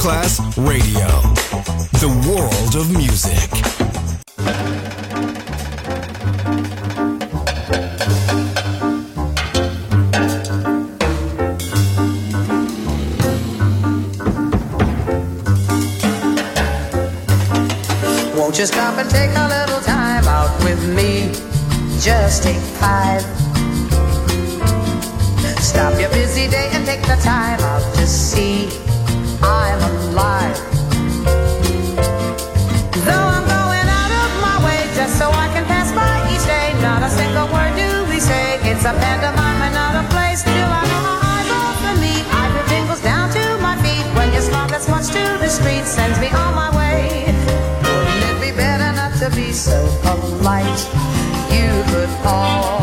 class. so I can pass by each day. Not a single word do we say. It's a pantomime and not a place. Still, I know my eyes off for me. I Ivor tingles down to my feet. When you smile that's much to the street sends me on my way. Wouldn't it be better not to be so polite? You could fall.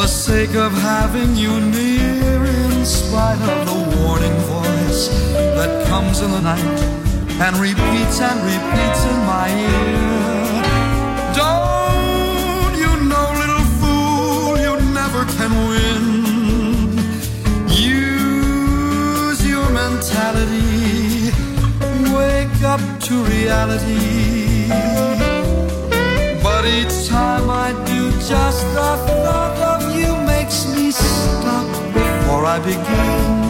the sake of having you near, in spite of the warning voice that comes in the night and repeats and repeats in my ear. Don't you know, little fool, you never can win. Use your mentality, wake up to reality. But each time I just the thought of you makes me stop before I begin.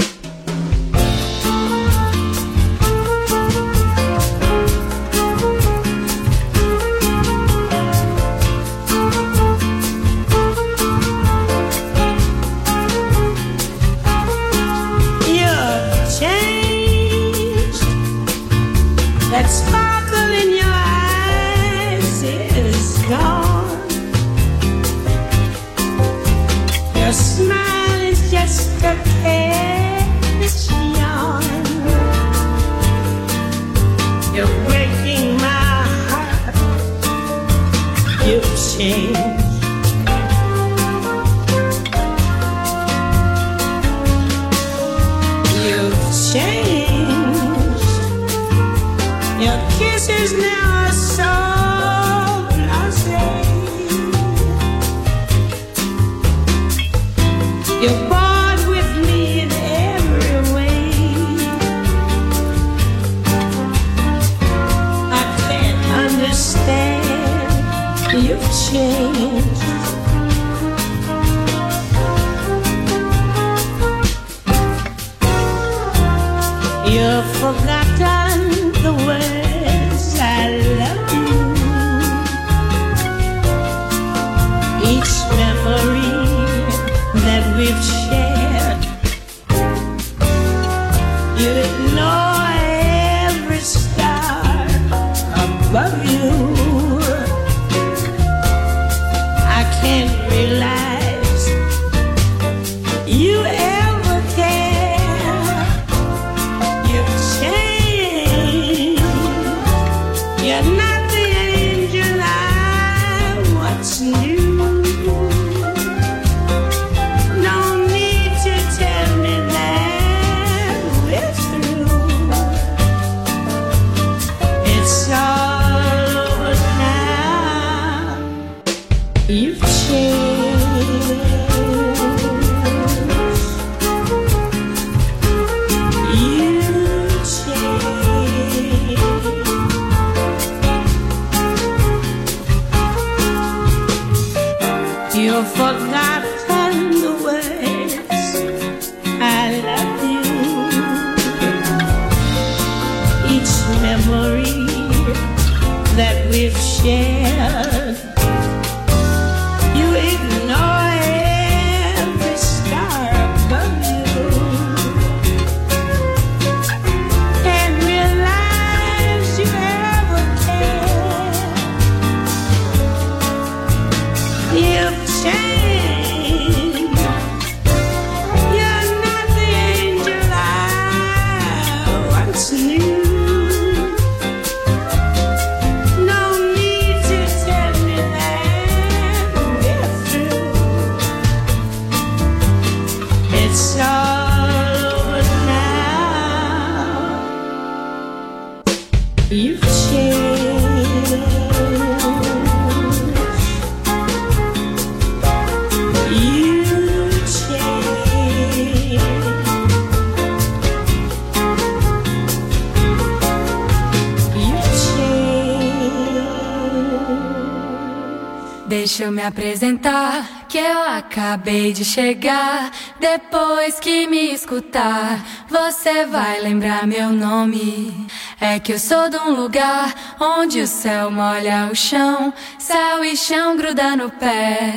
Deixa eu me apresentar, que eu acabei de chegar. Depois que me escutar, você vai lembrar meu nome. É que eu sou de um lugar onde o céu molha o chão, céu e chão gruda no pé,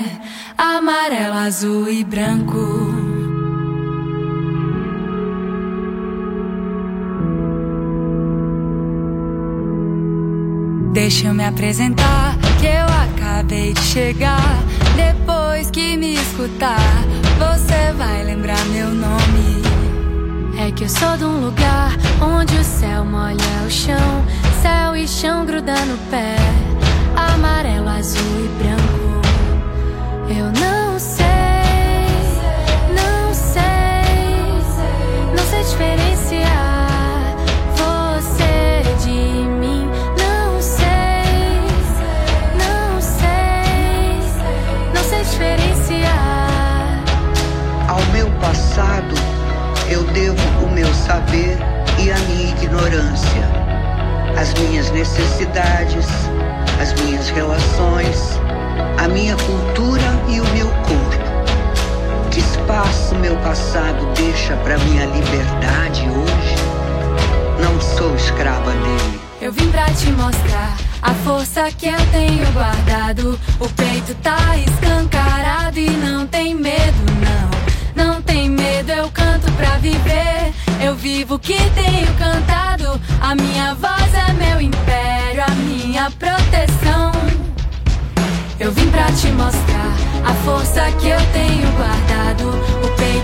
amarelo, azul e branco. Deixa eu me apresentar, que eu acabei de chegar. Depois que me escutar, você vai lembrar meu nome. É que eu sou de um lugar onde o céu molha o chão, céu e chão gruda no pé, amarelo, azul e branco. Eu não sei, não sei. Eu devo o meu saber e a minha ignorância, as minhas necessidades, as minhas relações, a minha cultura e o meu corpo. Que espaço meu passado deixa para minha liberdade hoje? Não sou escrava dele. Eu vim pra te mostrar a força que eu tenho guardado. O peito tá escancarado e não tem medo, não. Não tem medo, eu canto pra viver. Eu vivo o que tenho cantado. A minha voz é meu império, a minha proteção. Eu vim pra te mostrar a força que eu tenho guardado. O peito